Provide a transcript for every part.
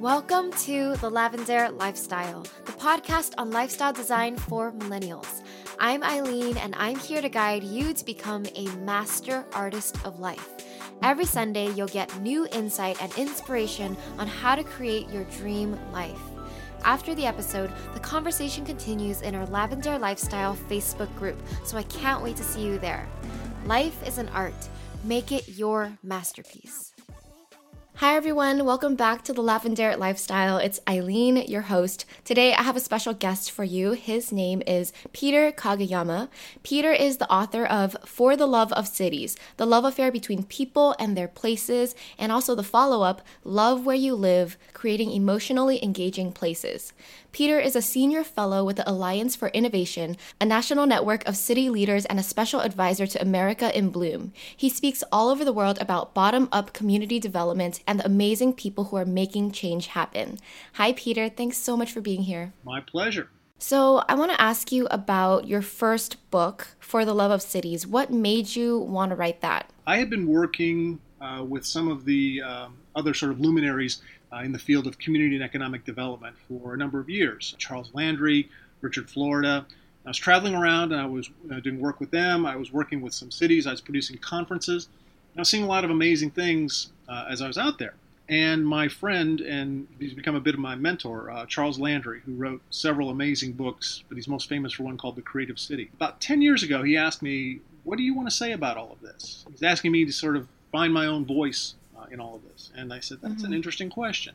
Welcome to The Lavendaire Lifestyle, the podcast on lifestyle design for millennials. I'm Aileen, and I'm here to guide you to become a master artist of life. Every Sunday, you'll get new insight and inspiration on how to create your dream life. After the episode, the conversation continues in our Lavendaire Lifestyle Facebook group, so I can't wait to see you there. Life is an art, make it your masterpiece. Hi, everyone. Welcome back to the Lavendaire Lifestyle. It's Aileen, your host. Today, I have a special guest for you. His name is Peter Kageyama. Peter is the author of For the Love of Cities, the love affair between people and their places, and also the follow up, Love Where You Live, creating emotionally engaging places. Peter is a senior fellow with the Alliance for Innovation, a national network of city leaders and a special advisor to America in Bloom. He speaks all over the world about bottom up community development and the amazing people who are making change happen. Hi, Peter. Thanks so much for being here. My pleasure. So, I want to ask you about your first book, For the Love of Cities. What made you want to write that? I had been working uh, with some of the um, other sort of luminaries uh, in the field of community and economic development for a number of years. Charles Landry, Richard Florida. I was traveling around and I was uh, doing work with them. I was working with some cities. I was producing conferences. I was seeing a lot of amazing things uh, as I was out there. And my friend, and he's become a bit of my mentor, uh, Charles Landry, who wrote several amazing books, but he's most famous for one called The Creative City. About 10 years ago, he asked me, What do you want to say about all of this? He's asking me to sort of find my own voice uh, in all of this. And I said, that's mm-hmm. an interesting question.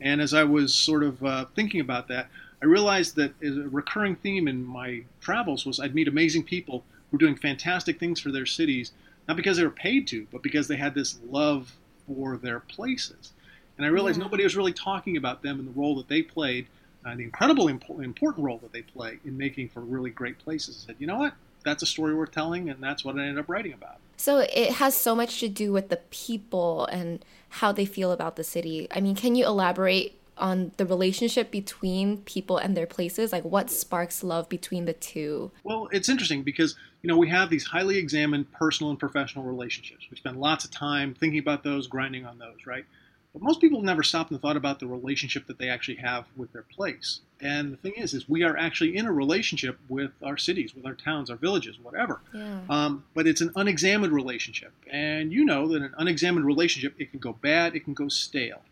And as I was sort of uh, thinking about that, I realized that a recurring theme in my travels was I'd meet amazing people who were doing fantastic things for their cities, not because they were paid to, but because they had this love for their places. And I realized yeah. nobody was really talking about them and the role that they played, uh, the incredible impo- important role that they play in making for really great places. I said, you know what? That's a story worth telling, and that's what I ended up writing about. So it has so much to do with the people and how they feel about the city. I mean, can you elaborate on the relationship between people and their places? Like what sparks love between the two? Well, it's interesting because, you know, we have these highly examined personal and professional relationships. We spend lots of time thinking about those, grinding on those, right? But most people never stopped and thought about the relationship that they actually have with their place. And the thing is, is we are actually in a relationship with our cities, with our towns, our villages, whatever. Yeah. Um, but it's an unexamined relationship, and you know that an unexamined relationship it can go bad, it can go stale.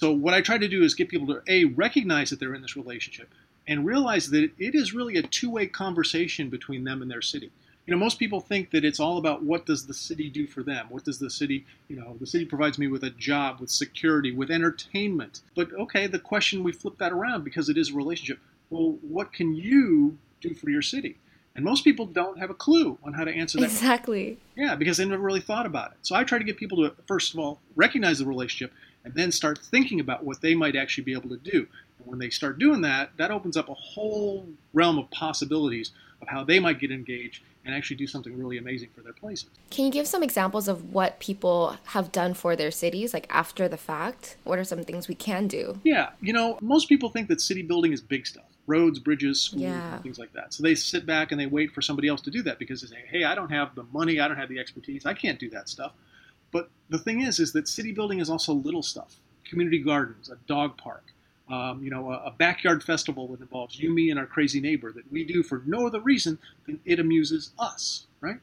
So what I try to do is get people to a recognize that they're in this relationship and realize that it is really a two-way conversation between them and their city you know, most people think that it's all about what does the city do for them? What does the city, you know, the city provides me with a job, with security, with entertainment. But okay, the question we flip that around because it is a relationship. Well, what can you do for your city? And most people don't have a clue on how to answer that. Exactly. Yeah, because they never really thought about it. So I try to get people to first of all recognize the relationship and then start thinking about what they might actually be able to do. And when they start doing that, that opens up a whole realm of possibilities of how they might get engaged and actually do something really amazing for their places. Can you give some examples of what people have done for their cities, like after the fact? What are some things we can do? Yeah, you know, most people think that city building is big stuff roads, bridges, schools, yeah. things like that. So they sit back and they wait for somebody else to do that because they say, hey, I don't have the money, I don't have the expertise, I can't do that stuff. But the thing is, is that city building is also little stuff. Community gardens, a dog park, um, you know, a, a, backyard festival that involves you, me, and our crazy neighbor that we do for no other reason than it amuses us, right?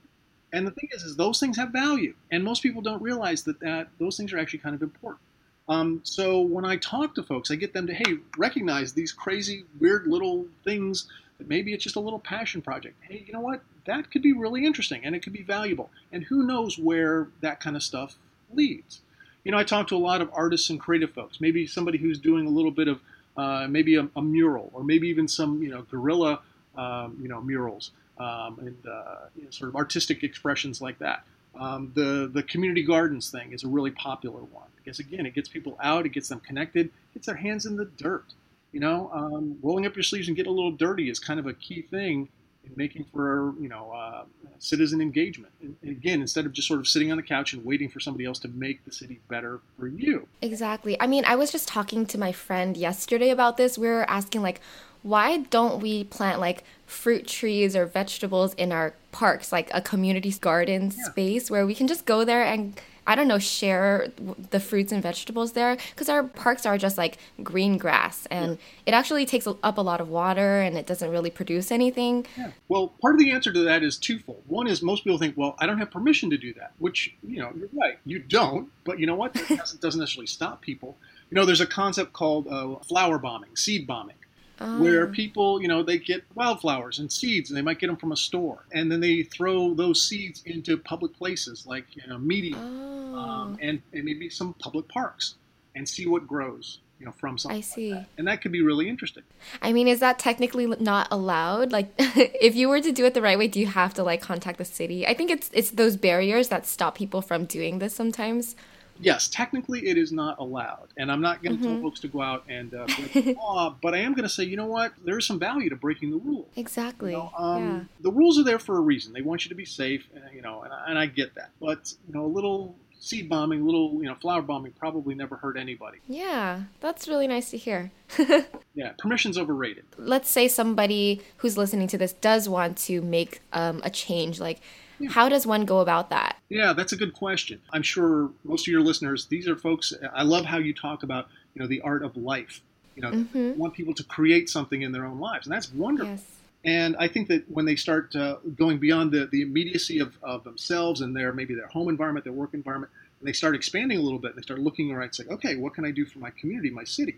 And the thing is, is those things have value, and most people don't realize that, that those things are actually kind of important. Um, so when I talk to folks, I get them to hey, recognize these crazy, weird little things that maybe it's just a little passion project. Hey, you know what? That could be really interesting, and it could be valuable. And who knows where that kind of stuff leads? you know, I talk to a lot of artists and creative folks. Maybe somebody who's doing a little bit of uh, maybe a, a, mural, or maybe even some you know guerrilla um, you know murals um, and uh, you know, sort of artistic expressions like that. Um, the the community gardens thing is a really popular one because again, it gets people out, it gets them connected, gets their hands in the dirt. You know, um, rolling up your sleeves and get a little dirty is kind of a key thing making for you know uh, citizen engagement. And, again, instead of just sort of sitting on the couch and waiting for somebody else to make the city better for you. Exactly. I mean, I was just talking to my friend yesterday about this. We were asking like, why don't we plant like fruit trees or vegetables in our parks, like a community garden yeah. space where we can just go there and I don't know, share the fruits and vegetables there because our parks are just like green grass and yeah. it actually takes up a lot of water and it doesn't really produce anything. Yeah. Well, part of the answer to that is twofold. One is most people think, well, I don't have permission to do that, which, you know, you're right. You don't, but you know what? That doesn't necessarily stop people. You know, there's a concept called uh, flower bombing, seed bombing oh. where people, you know, they get wildflowers and seeds, and they might get them from a store, and then they throw those seeds into public places like you know media oh. um, and, and maybe some public parks, and see what grows you know from something. I see, like and that could be really interesting. I mean, is that technically not allowed? Like, if you were to do it the right way, do you have to like contact the city? I think it's it's those barriers that stop people from doing this sometimes yes, technically it is not allowed, and I'm not going to mm-hmm. tell folks to go out and uh, break the law, but I am going to say, you know what? There is some value to breaking the rules. Exactly. You know, um, yeah. The rules are there for a reason. They want you to be safe, uh, you know, and, and I get that. But you know, a little seed bombing, a little you know, flower bombing probably never hurt anybody. Yeah, that's really nice to hear. yeah, permission's overrated. Let's say somebody who's listening to this does want to make um, a change, like yeah. How does one go about that? Yeah, that's a good question. I'm sure most of your listeners, these are folks, I love how you talk about, you know, the art of life. You know, mm-hmm. want people to create something in their own lives, and that's wonderful. Yes. And I think that when they start uh, going beyond the, the immediacy of, of themselves and their maybe their home environment, their work environment, and they start expanding a little bit, they start looking around and say, okay, what can I do for my community, my city?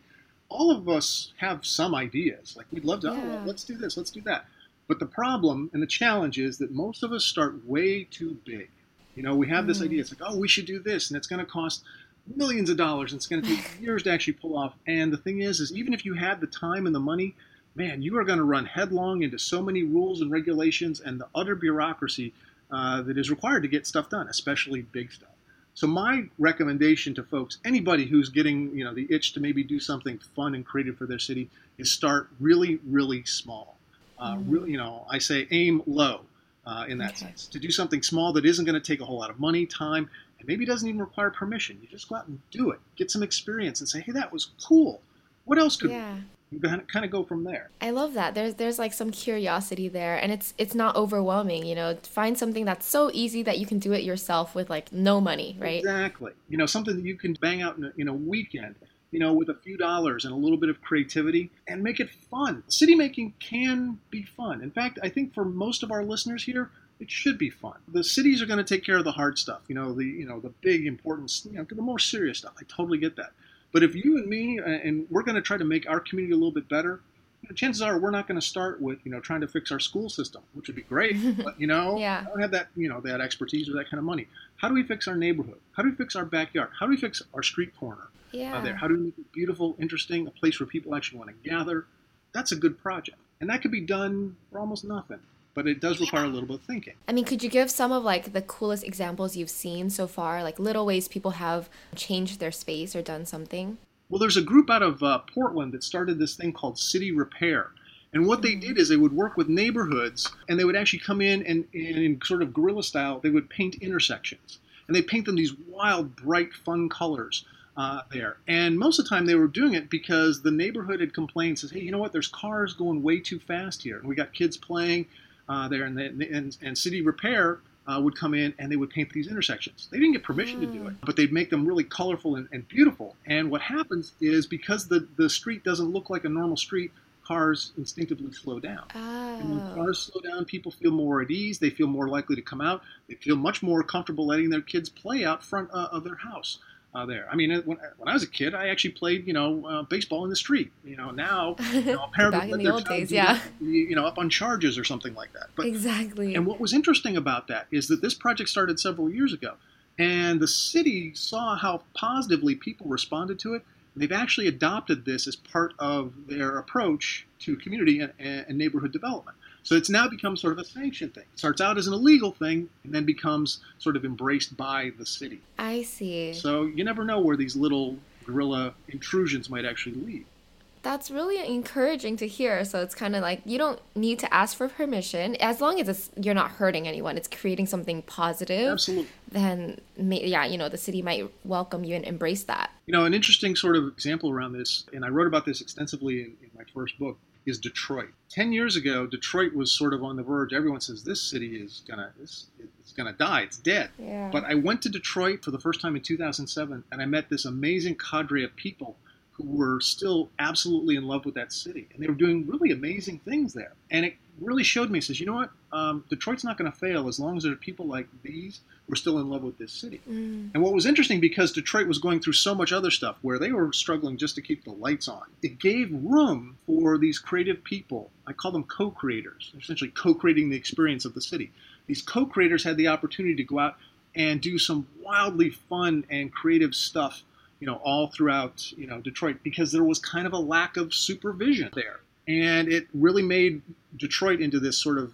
All of us have some ideas. Like we'd love to, yeah. oh, let's do this, let's do that. But the problem and the challenge is that most of us start way too big. You know, we have this mm. idea. It's like, oh, we should do this, and it's going to cost millions of dollars, and it's going to take years to actually pull off. And the thing is, is even if you had the time and the money, man, you are going to run headlong into so many rules and regulations and the utter bureaucracy uh, that is required to get stuff done, especially big stuff. So my recommendation to folks, anybody who's getting you know the itch to maybe do something fun and creative for their city, is start really, really small. Uh, mm-hmm. really, you know, I say aim low uh, in that okay. sense. To do something small that isn't going to take a whole lot of money, time, and maybe doesn't even require permission. You just go out and do it. Get some experience and say, hey, that was cool. What else could yeah. we? You kind of go from there. I love that. There's there's like some curiosity there, and it's it's not overwhelming. You know, find something that's so easy that you can do it yourself with like no money, right? Exactly. You know, something that you can bang out in a, in a weekend you know, with a few dollars and a little bit of creativity and make it fun. City making can be fun. In fact, I think for most of our listeners here, it should be fun. The cities are going to take care of the hard stuff, you know, the you know the big important, you know, the more serious stuff. I totally get that. But if you and me and we're going to try to make our community a little bit better, you know, chances are we're not going to start with you know trying to fix our school system, which would be great. but you know, yeah. I don't have that you know that expertise or that kind of money. How do we fix our neighborhood? How do we fix our backyard? How do we fix our street corner? yeah. there? How do we make it beautiful, interesting, a place where people actually want to gather? That's a good project. And that could be done for almost nothing. But it does require yeah. a little bit of thinking. I mean, could you give some of like the coolest examples you've seen so far, like little ways people have changed their space or done something? Well, there's a group out of uh, Portland that started this thing called City Repair. And what they did is they would work with neighborhoods and they would actually come in and, and in sort of guerrilla style, they would paint intersections. And they paint them these wild, bright, fun colors uh, there. And most of the time they were doing it because the neighborhood had complained, says, hey, you know what, there's cars going way too fast here. And we got kids playing uh, there, and, and, and city repair uh, would come in and they would paint these intersections. They didn't get permission mm. to do it, but they'd make them really colorful and, and beautiful. And what happens is because the, the street doesn't look like a normal street, cars instinctively slow down. Oh. And when oh. cars slow down, people feel more at ease. They feel more likely to come out. They feel much more comfortable letting their kids play out front uh, of their house uh, there. I mean, when, when I was a kid, I actually played, you know, uh, baseball in the street. You know, now you know, a parent Back in the old days, yeah, you know, up on charges or something like that. But, exactly. And what was interesting about that is that this project started several years ago, and the city saw how positively people responded to it. They've actually adopted this as part of their approach to community and, and neighborhood development. So it's now become sort of a sanctioned thing. It starts out as an illegal thing and then becomes sort of embraced by the city. I see. So you never know where these little guerrilla intrusions might actually lead. That's really encouraging to hear. So it's kind of like you don't need to ask for permission as long as you're not hurting anyone. It's creating something positive. Absolutely. Then, yeah, you know, the city might welcome you and embrace that. You know, an interesting sort of example around this, and I wrote about this extensively in, in my first book, is Detroit. Ten years ago, Detroit was sort of on the verge. Everyone says this city is gonna it's, it's gonna die. It's dead. Yeah. But I went to Detroit for the first time in 2007, and I met this amazing cadre of people who were still absolutely in love with that city, and they were doing really amazing things there. And it really showed me. Says, you know what? Um, Detroit's not going to fail as long as there are people like these who are still in love with this city. Mm. And what was interesting because Detroit was going through so much other stuff where they were struggling just to keep the lights on, it gave room for these creative people. I call them co-creators. They're essentially co-creating the experience of the city. These co-creators had the opportunity to go out and do some wildly fun and creative stuff you know, all throughout, you know, Detroit because there was kind of a lack of supervision there. And it really made Detroit into this sort of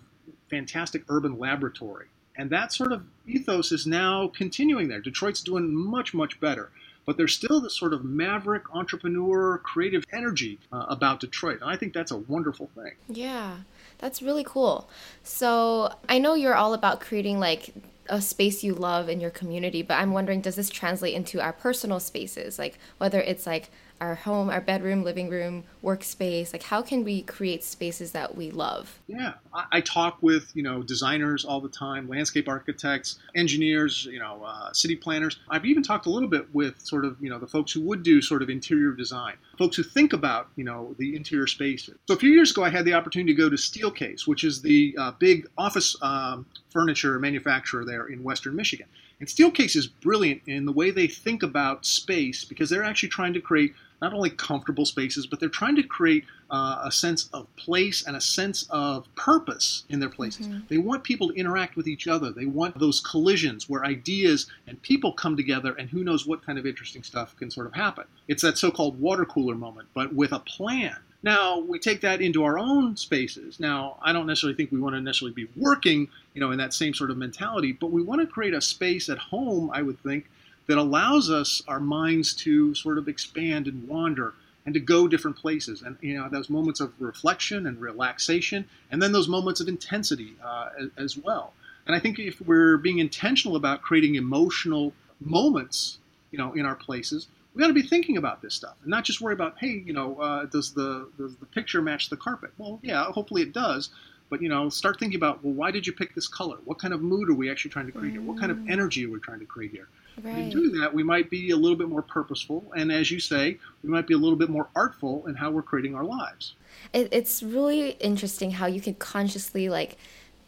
fantastic urban laboratory. And that sort of ethos is now continuing there. Detroit's doing much, much better. But there's still this sort of maverick entrepreneur creative energy uh, about Detroit. And I think that's a wonderful thing. Yeah, that's really cool. So I know you're all about creating like a space you love in your community, but I'm wondering does this translate into our personal spaces? Like whether it's like our home, our bedroom, living room, workspace? Like, how can we create spaces that we love? Yeah, I, I talk with you know designers all the time, landscape architects, engineers, you know, uh, city planners. I've even talked a little bit with sort of you know the folks who would do sort of interior design, folks who think about you know the interior spaces. So a few years ago, I had the opportunity to go to Steelcase, which is the uh, big office um, furniture manufacturer there in Western Michigan. And Steelcase is brilliant in the way they think about space because they're actually trying to create not only comfortable spaces, but they're trying to create uh, a sense of place and a sense of purpose in their places. Mm-hmm. They want people to interact with each other. They want those collisions where ideas and people come together, and who knows what kind of interesting stuff can sort of happen. It's that so called water cooler moment, but with a plan. Now we take that into our own spaces. Now I don't necessarily think we want to necessarily be working, you know, in that same sort of mentality, but we want to create a space at home. I would think that allows us our minds to sort of expand and wander and to go different places. And you know those moments of reflection and relaxation and then those moments of intensity uh, as, as, well. And i think if we're being intentional about creating emotional moments you know in our places we got to be thinking about this stuff and not just worry about hey you know uh, does the does the picture match the carpet? Well yeah hopefully it does. But you know start thinking about well why did you pick this color? What kind of mood are we actually trying to create here? What kind of mm. energy are we trying to create here Right. In doing that, we might be a little bit more purposeful, and as you say, we might be a little bit more artful in how we're creating our lives. It, it's really interesting how you can consciously like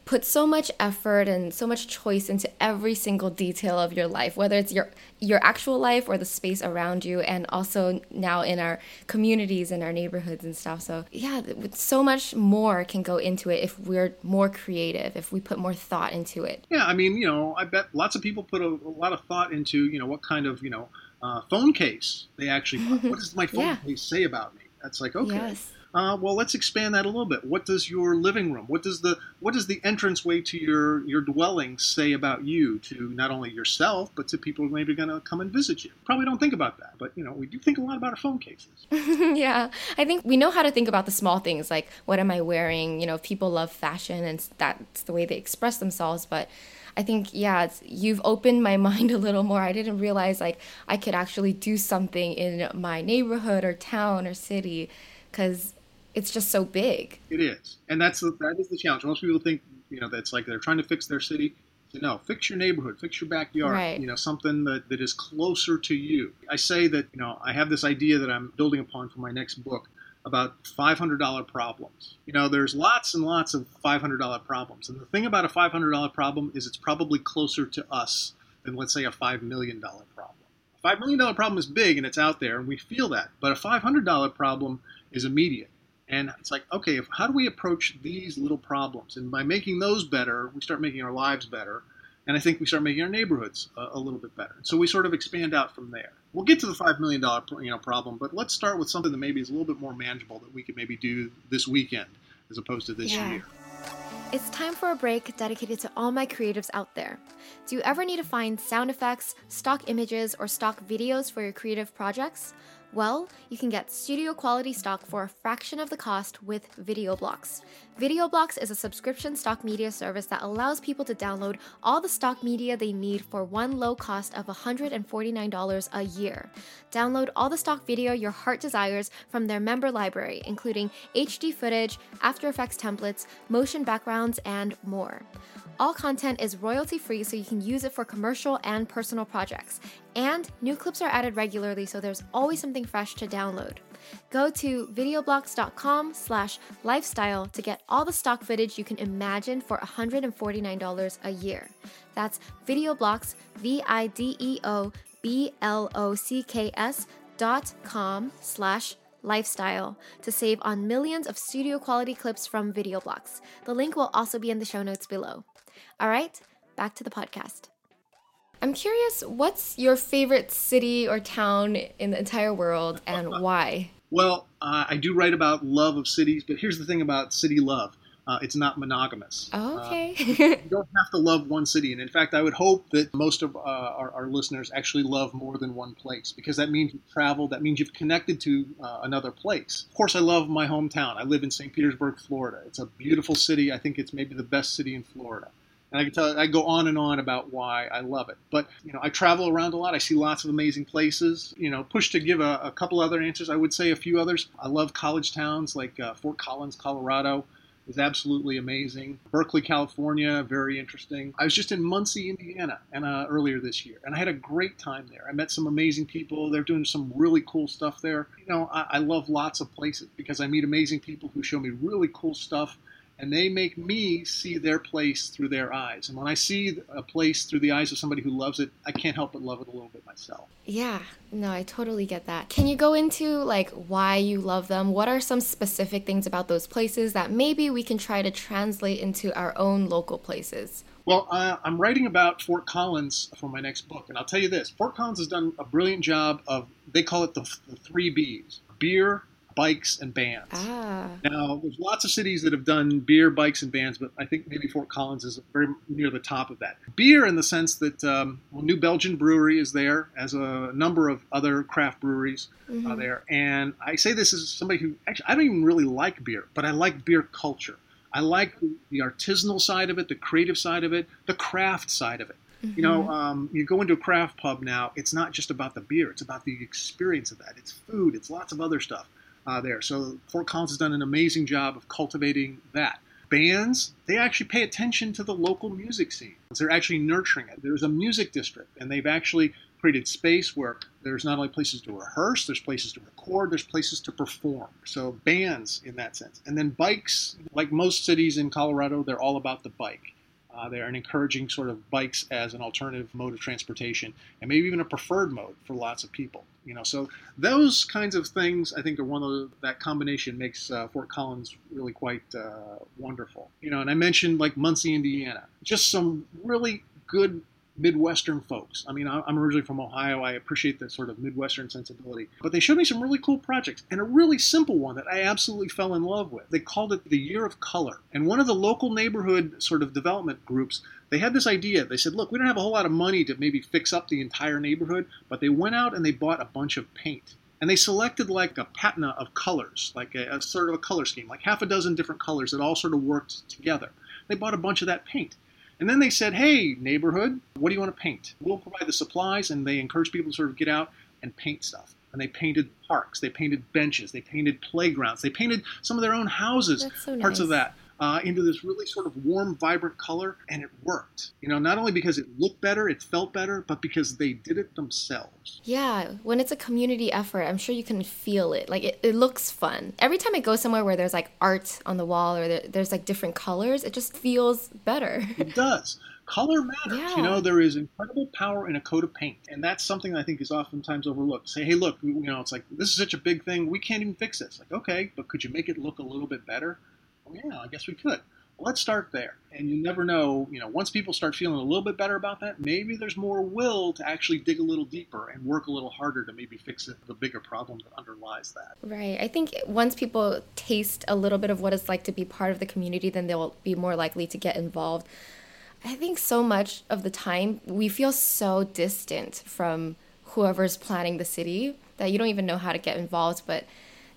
put so much effort and so much choice into every single detail of your life whether it's your your actual life or the space around you and also now in our communities and our neighborhoods and stuff. So yeah so much more can go into it if we're more creative if we put more thought into it. Yeah i mean you know i bet lots of people put a, a lot of thought into you know what kind of you know uh, phone case they actually what does my phone yeah. case say about me? That's like okay. Yes. Uh, well, let's expand that a little bit. What does your living room? What does the what does the entranceway to your your dwelling say about you to not only yourself but to people who maybe going to come and visit you? Probably don't think about that, but you know we do think a lot about our phone cases. yeah, I think we know how to think about the small things like what am I wearing? You know, people love fashion and that's the way they express themselves, but. I think yeah, you've opened my mind a little more. I didn't realize like I could actually do something in my neighborhood or town or city because it's just so big. It is, and that's the, that is the challenge. Most people think you know that's like they're trying to fix their city. No, fix your neighborhood, fix your backyard. Right. You know, something that, that is closer to you. I say that you know I have this idea that I'm building upon for my next book about $500 problems. You know, there's lots and lots of $500 problems. And the thing about a $500 problem is it's probably closer to us than, let's say, a $5 million problem. A $5 million problem is big and it's out there and we feel that. But a $500 problem is immediate. And it's like, okay, if, how do we approach these little problems? And by making those better, we start making our lives better. And I think we start making our neighborhoods a, a little bit better. So we sort of expand out from there. We'll get to the $5 million you know, problem, but let's start with something that maybe is a little bit more manageable that we could maybe do this weekend as opposed to this yeah. year. It's time for a break dedicated to all my creatives out there. Do you ever need to find sound effects, stock images, or stock videos for your creative projects? Well, you can get studio quality stock for a fraction of the cost with VideoBlocks. VideoBlocks is a subscription stock media service that allows people to download all the stock media they need for one low cost of $149 a year. Download all the stock video your heart desires from their member library, including HD footage, After Effects templates, motion backgrounds, and more. All content is royalty free, so you can use it for commercial and personal projects. And new clips are added regularly, so there's always something fresh to download. Go to videoblocks.com slash lifestyle to get all the stock footage you can imagine for $149 a year. That's videoblocks, V-I-D-E-O-B-L-O-C-K-S dot com slash lifestyle to save on millions of studio quality clips from VideoBlocks. The link will also be in the show notes below. All right, back to the podcast. I'm curious, what's your favorite city or town in the entire world and why? Well, uh, I do write about love of cities, but here's the thing about city love. Uh, it's not monogamous. Oh, okay. uh, you don't have to love one city. And in fact, I would hope that most of uh, our, our, listeners actually love more than one place because that means you've traveled, that means you've connected to uh, another place. Of course, I love my hometown. I live in St. Petersburg, Florida. It's a beautiful city. I think it's maybe the best city in Florida. And I can tell I go on and on about why I love it. But you know, I travel around a lot. I see lots of amazing places. You know, push to give a, a couple other answers. I would say a few others. I love college towns like uh, Fort Collins, Colorado is absolutely amazing. Berkeley, California, very interesting. I was just in Muncie, Indiana, and uh, earlier this year, and I had a great time there. I met some amazing people. They're doing some really cool stuff there. You know, I, I love lots of places because I meet amazing people who show me really cool stuff and they make me see their place through their eyes. And when I see a place through the eyes of somebody who loves it, I can't help but love it a little bit myself. Yeah, no, I totally get that. Can you go into like why you love them? What are some specific things about those places that maybe we can try to translate into our own local places? Well, uh, I'm writing about Fort Collins for my next book, and I'll tell you this: Fort Collins has done a brilliant job of. They call it the, the three B's: beer, bikes and bands. Ah. Now, there's lots of cities that have done beer, bikes, and bands, but I think maybe Fort Collins is very near the top of that. Beer, in the sense that um, well, New Belgium Brewery is there, as a number of other craft breweries mm-hmm. are there. And I say this as somebody who actually I don't even really like beer, but I like beer culture. I like the artisanal side of it, the creative side of it, the craft side of it. You know, mm-hmm. um, you go into a craft pub now, it's not just about the beer, it's about the experience of that. It's food, it's lots of other stuff uh, there. So Fort Collins has done an amazing job of cultivating that. Bands, they actually pay attention to the local music scene. They're actually nurturing it. There's a music district, and they've actually created space where there's not only places to rehearse, there's places to record, there's places to perform. So bands in that sense. And then bikes, like most cities in Colorado, they're all about the bike. Uh, they're encouraging sort of bikes as an alternative mode of transportation, and maybe even a preferred mode for lots of people. You know, so those kinds of things I think are one of the, that combination makes uh, Fort Collins really quite uh, wonderful. You know, and I mentioned like Muncie, Indiana, just some really good Midwestern folks. I mean, I'm originally from Ohio. I appreciate the sort of Midwestern sensibility. But they showed me some really cool projects and a really simple one that I absolutely fell in love with. They called it the Year of Color. And one of the local neighborhood sort of development groups, they had this idea. They said, look, we don't have a whole lot of money to maybe fix up the entire neighborhood, but they went out and they bought a bunch of paint. And they selected like a patina of colors, like a, a sort of a color scheme, like half a dozen different colors that all sort of worked together. They bought a bunch of that paint. And then they said, hey, neighborhood, what do you want to paint? We'll provide the supplies. And they encourage people to sort of get out and paint stuff. And they painted parks, they painted benches, they painted playgrounds, they painted some of their own houses, so parts nice. of that uh, into this really sort of warm, vibrant color, and it worked. You know, not only because it looked better, it felt better, but because they did it themselves. Yeah, when it's a community effort, I'm sure you can feel it. Like it, it looks fun. Every time I go somewhere where there's like art on the wall or there, there's like different colors, it just feels better. It does color matters. Yeah. You know, there is incredible power in a coat of paint, and that's something I think is oftentimes overlooked. Say, hey, look, you know, it's like this is such a big thing, we can't even fix this. Like, okay, but could you make it look a little bit better? Oh, yeah, I guess we could. Well, let's start there. And you never know, you know, once people start feeling a little bit better about that, maybe there's more will to actually dig a little deeper and work a little harder to maybe fix it, the bigger problem that underlies that. Right. I think once people taste a little bit of what it's like to be part of the community, then they'll be more likely to get involved. I think so much of the time we feel so distant from whoever's planning the city that you don't even know how to get involved. But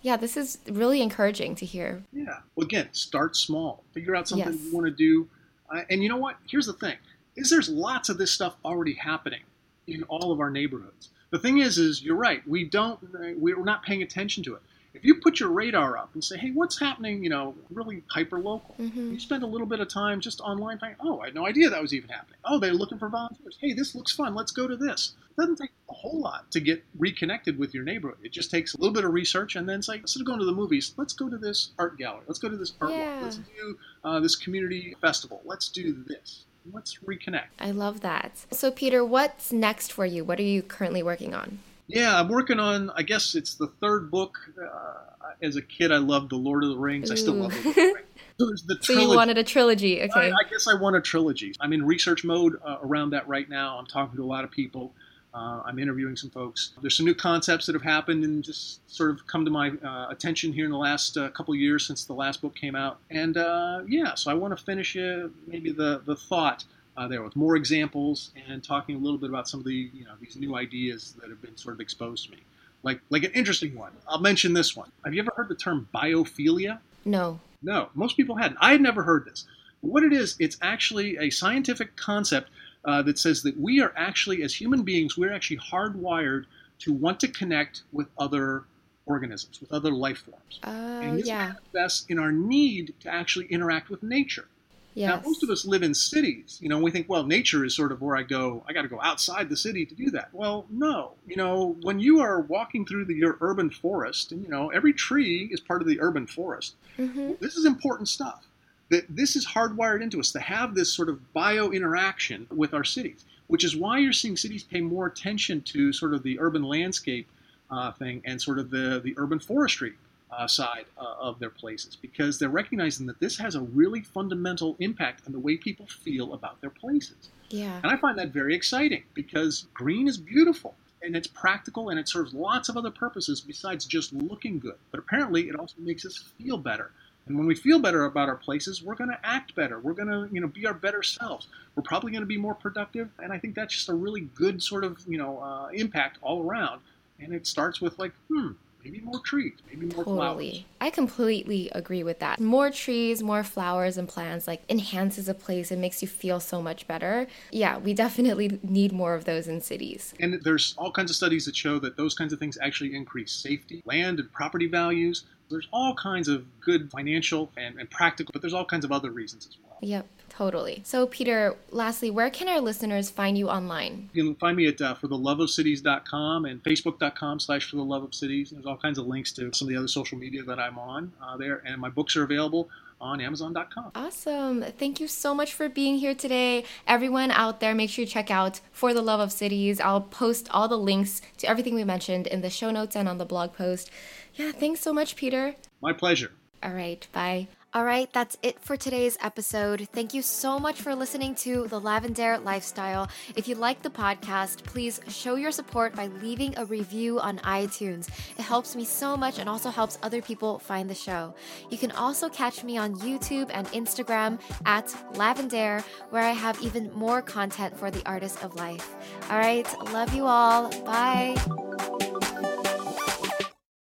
yeah, this is really encouraging to hear. Yeah. Well, again, start small. Figure out something yes. you want to do. Uh, and you know what? Here's the thing: is there's lots of this stuff already happening in all of our neighborhoods. The thing is, is you're right. We don't. We're not paying attention to it. If you put your radar up and say, "Hey, what's happening?" You know, really hyper local. Mm-hmm. You spend a little bit of time just online, thinking, "Oh, I had no idea that was even happening." Oh, they're looking for volunteers. Hey, this looks fun. Let's go to this. It doesn't take a whole lot to get reconnected with your neighborhood. It just takes a little bit of research, and then it's like instead of going to the movies, let's go to this art gallery. Let's go to this art yeah. walk. Let's do uh, this community festival. Let's do this let's reconnect. I love that. So, Peter, what's next for you? What are you currently working on? Yeah, I'm working on. I guess it's the third book. Uh, as a kid, I loved the Lord of the Rings. Ooh. I still love the Lord of the Rings. So, so you wanted a trilogy, okay? I, I, guess I want a trilogy. I'm in research mode uh, around that right now. I'm talking to a lot of people. Uh, I'm interviewing some folks. There's some new concepts that have happened and just sort of come to my uh, attention here in the last uh, couple years since the last book came out. And uh, yeah, so I want to finish maybe the the thought uh, there with more examples and talking a little bit about some of the you know these new ideas that have been sort of exposed to me. Like like an interesting one. I'll mention this one. Have you ever heard the term biophilia? No. No, most people hadn't. I had never heard this. What it is, it's actually a scientific concept uh, that says that we are actually, as human beings, we're actually hardwired to want to connect with other organisms, with other life forms. Uh, and this yeah. manifests in our need to actually interact with nature. Yes. Now, most of us live in cities. You know, we think, well, nature is sort of where I go. I got to go outside the city to do that. Well, no. You know, when you are walking through the, your urban forest, and you know, every tree is part of the urban forest. Mm-hmm. This is important stuff. That this is hardwired into us to have this sort of bio interaction with our cities, which is why you're seeing cities pay more attention to sort of the urban landscape uh, thing and sort of the the urban forestry uh, side uh, of their places because they're recognizing that this has a really fundamental impact on the way people feel about their places. Yeah. And I find that very exciting because green is beautiful and it's practical and it serves lots of other purposes besides just looking good. But apparently, it also makes us feel better. And when we feel better about our places, we're going to act better. We're going to, you know, be our better selves. We're probably going to be more productive. And I think that's just a really good sort of, you know, uh, impact all around. And it starts with like, hmm, maybe more trees, maybe more totally. flowers. I completely agree with that. More trees, more flowers and plants like enhances a place and makes you feel so much better. Yeah, we definitely need more of those in cities. And there's all kinds of studies that show that those kinds of things actually increase safety, land and property values. There's all kinds of good financial and, and practical, but there's all kinds of other reasons as well. Yep. Totally. So, Peter, lastly, where can our listeners find you online? You can find me at uh, fortheloveofcities.com and facebook.com slash for the love of cities. There's all kinds of links to some of the other social media that I'm on uh, there, and my books are available on Amazon.com. Awesome. Thank you so much for being here today. Everyone out there, make sure you check out For the Love of Cities. I'll post all the links to everything we mentioned in the show notes and on the blog post. Yeah, thanks so much, Peter. My pleasure. All right. Bye. All right, that's it for today's episode. Thank you so much for listening to The Lavendaire Lifestyle. If you like the podcast, please show your support by leaving a review on iTunes. It helps me so much and also helps other people find the show. You can also catch me on YouTube and Instagram at Lavendaire, where I have even more content for the artist of life. All right, love you all. Bye.